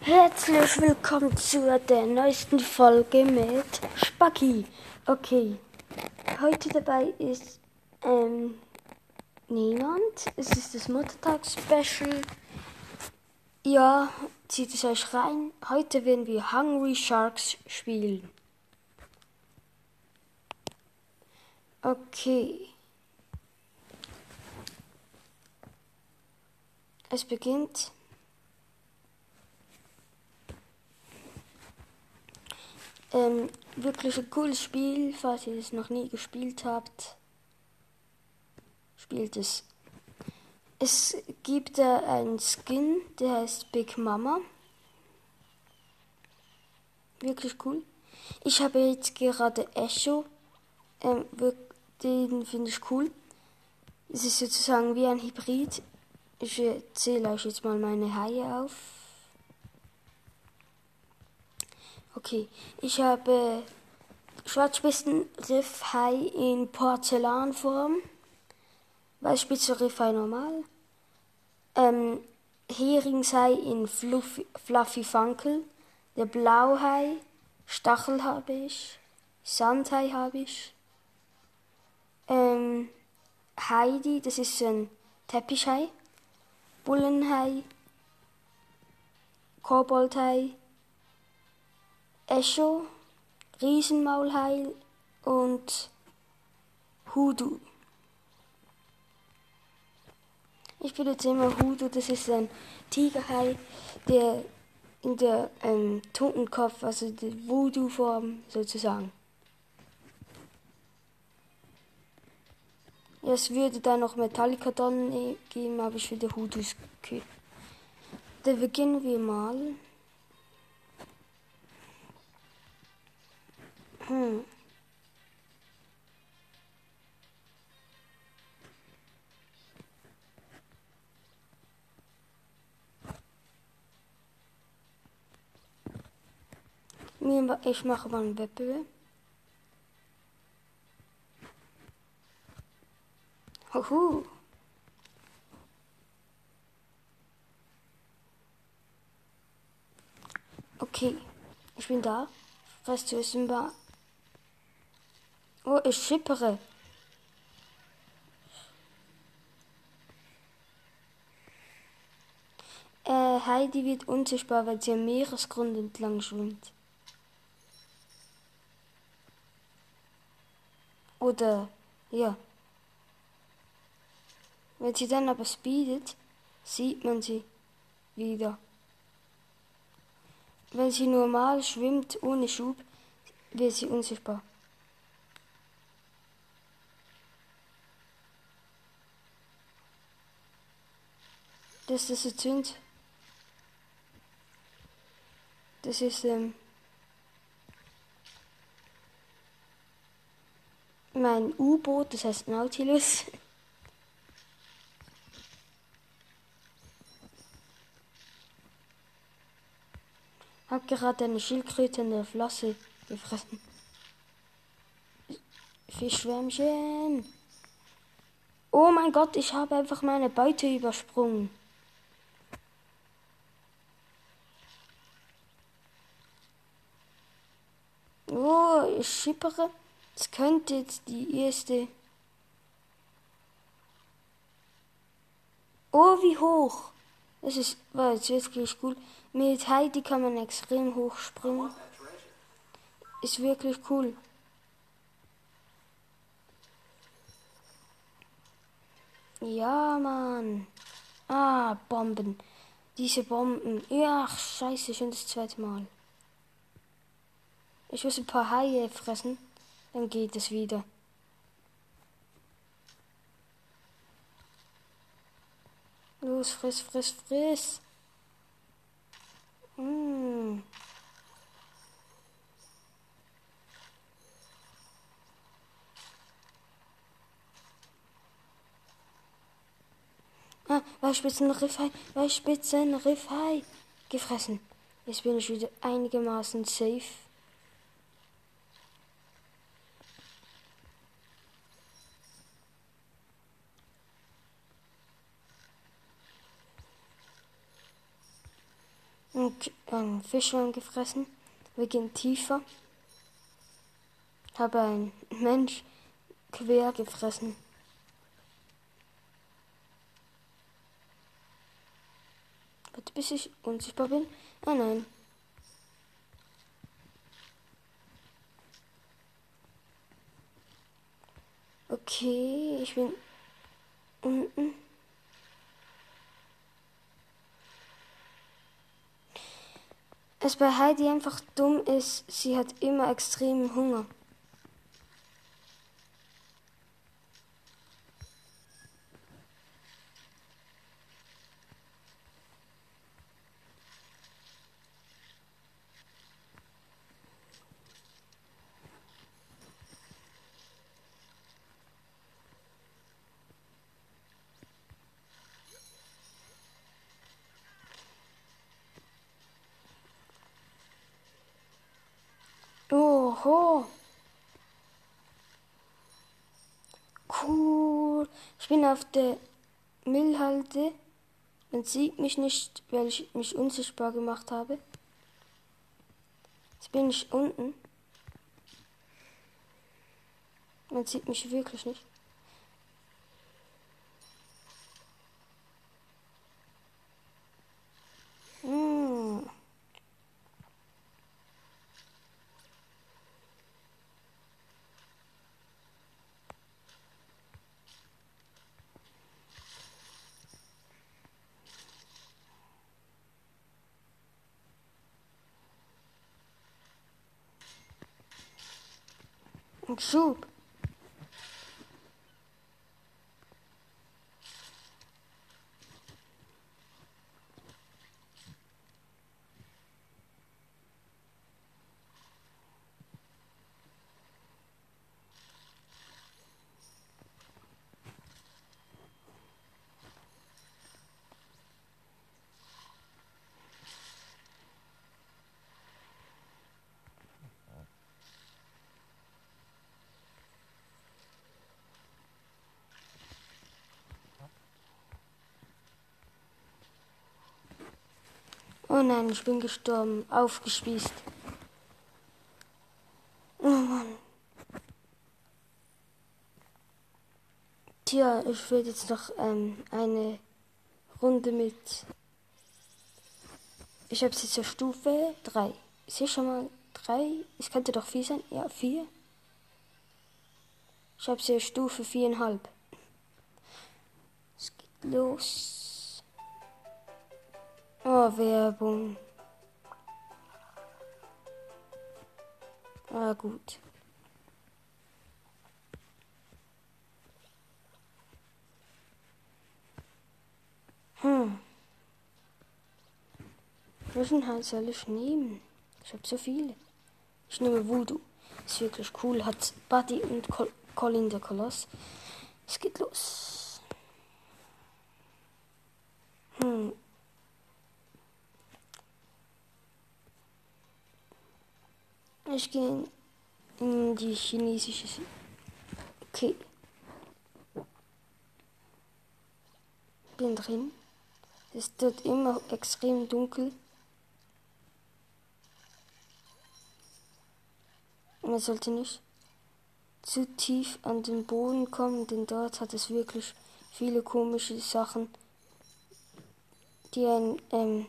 Herzlich willkommen zu der neuesten Folge mit Spacki. Okay, heute dabei ist ähm, niemand. Es ist das Muttertag-Special. Ja, zieht es euch rein. Heute werden wir Hungry Sharks spielen. Okay. Es beginnt. Ähm, wirklich ein cooles Spiel, falls ihr es noch nie gespielt habt. Spielt es. Es gibt da einen Skin, der heißt Big Mama. Wirklich cool. Ich habe jetzt gerade Echo. Ähm, den finde ich cool. Es ist sozusagen wie ein Hybrid. Ich zähle euch jetzt mal meine Haie auf. Okay, ich habe Schwarzspitzen Riffhai in Porzellanform. Weißspitze Riffhai normal. Ähm, Heringshai in Fluffy, Fluffy Funkel. Der Blauhai. Stachel habe ich. Sandhai habe ich. Ähm, Heidi, das ist ein Teppichhai. Bullenhai. Koboldhai. Echo, Riesenmaulheil und Hoodoo. Ich benutze immer Hoodoo, das ist ein Tigerhai, der in der ähm, Totenkopf, also die Voodoo-Form sozusagen. Es würde da noch Metallica-Donnen geben, aber ich will die Hoodoos kühlen. Dann beginnen wir mal. Hm. Ich mache mal einen Wettbewerb. Huhu. Okay, ich bin da. Was zu essen war. Oh, ich schippere. Äh, Heidi wird unsichtbar, weil sie am Meeresgrund entlang schwimmt. Oder, ja. Wenn sie dann aber speedet, sieht man sie wieder. Wenn sie normal schwimmt ohne Schub, wird sie unsichtbar. Das ist das sind. Das ist ähm, mein U-Boot, das heißt Nautilus. Hab gerade eine Schildkröte in der Flosse gefressen. Fischschwämmchen. Oh mein Gott, ich habe einfach meine Beute übersprungen. Oh, ich schippere. Es könnte jetzt die erste. Oh, wie hoch. Das ist, war jetzt wirklich cool. Mit Heidi kann man extrem hoch springen. Ist wirklich cool. Ja, Mann. Ah, Bomben. Diese Bomben. Ja, scheiße, schon das zweite Mal. Ich muss ein paar Haie fressen. Dann geht es wieder. Los, friss, friss, friss. Mmh. Ah, Weichspitzen Riffhai, Weichspitzen Riffhai. Gefressen. Jetzt bin ich wieder einigermaßen safe. Und ein Fischlein gefressen, wegen tiefer. Habe ein Mensch quer gefressen. Warte, bis ich unsichtbar bin. Ah nein. Okay, ich bin unten. Es bei Heidi einfach dumm ist, sie hat immer extremen Hunger. Oho. Cool. Ich bin auf der Müllhalde. Man sieht mich nicht, weil ich mich unsichtbar gemacht habe. Jetzt bin ich unten. Man sieht mich wirklich nicht. Schub. Oh nein, ich bin gestorben. Aufgespießt. Oh Mann. Tja, ich werde jetzt noch ähm, eine Runde mit. Ich habe sie zur Stufe 3. Ich sehe schon mal 3. Es könnte doch 4 sein. Ja, 4. Ich habe sie Stufe 4,5. Es geht los. Oh, Werbung. Ah, gut. Hm. Welchen Hand soll ich nehmen? Ich habe so viele. Ich nehme Voodoo. Ist wirklich cool. Hat Buddy und Col Colin der Koloss. Es geht los. Hm. Ich gehe in die chinesische. Okay. Bin drin. Es wird immer extrem dunkel. Man sollte nicht zu tief an den Boden kommen, denn dort hat es wirklich viele komische Sachen, die einen ähm,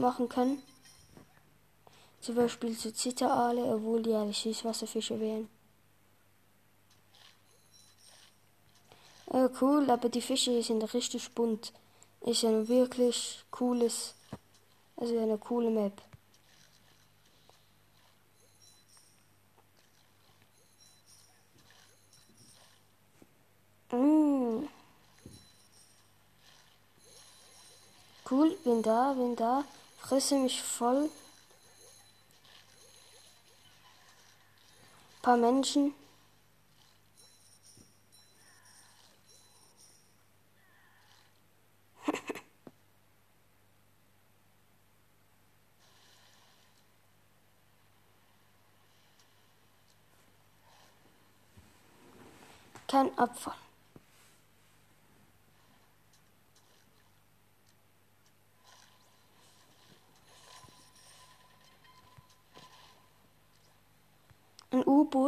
machen können. Zum Beispiel so Zitteraale, obwohl die alle Süßwasserfische wären. Oh, cool, aber die Fische sind richtig bunt. Ist ein wirklich cooles, also eine coole Map. Mm. Cool, bin da, bin da, fresse mich voll. Paar Menschen. Kein Abfall.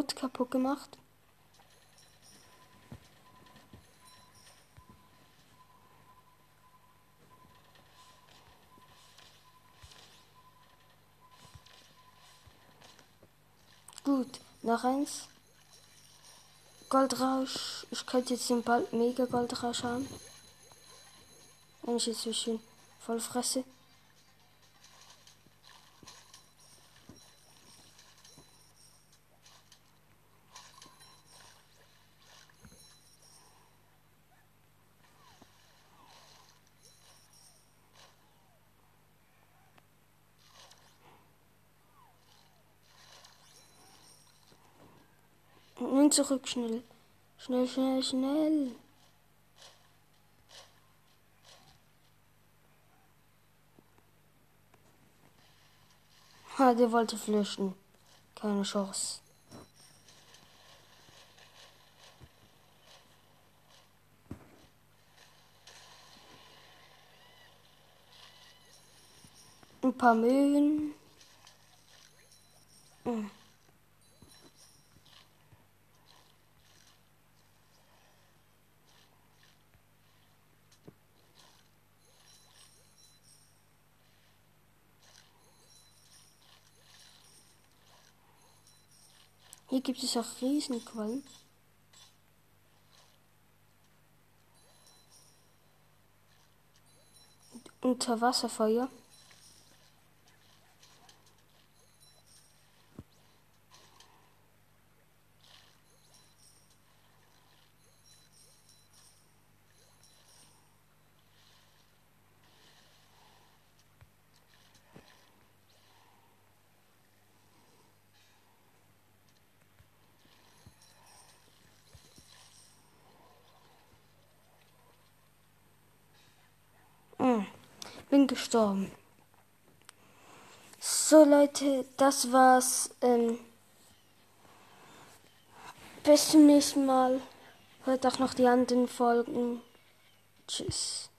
U-Boot kaputt gemacht. Gut, noch eins. Goldrausch. Ich könnte jetzt den bald mega Goldrausch haben. Wenn ich jetzt so schön voll fresse. Und zurück, schnell. Schnell, schnell, schnell. Ha, der wollte flüchten. Keine Chance. Ein paar Möwen. Hm. Hier gibt es auch Riesenquallen. Unterwasserfeuer. Bin gestorben. So Leute, das war's. Ähm, bis zum nächsten Mal. Hört auch noch die anderen Folgen. Tschüss.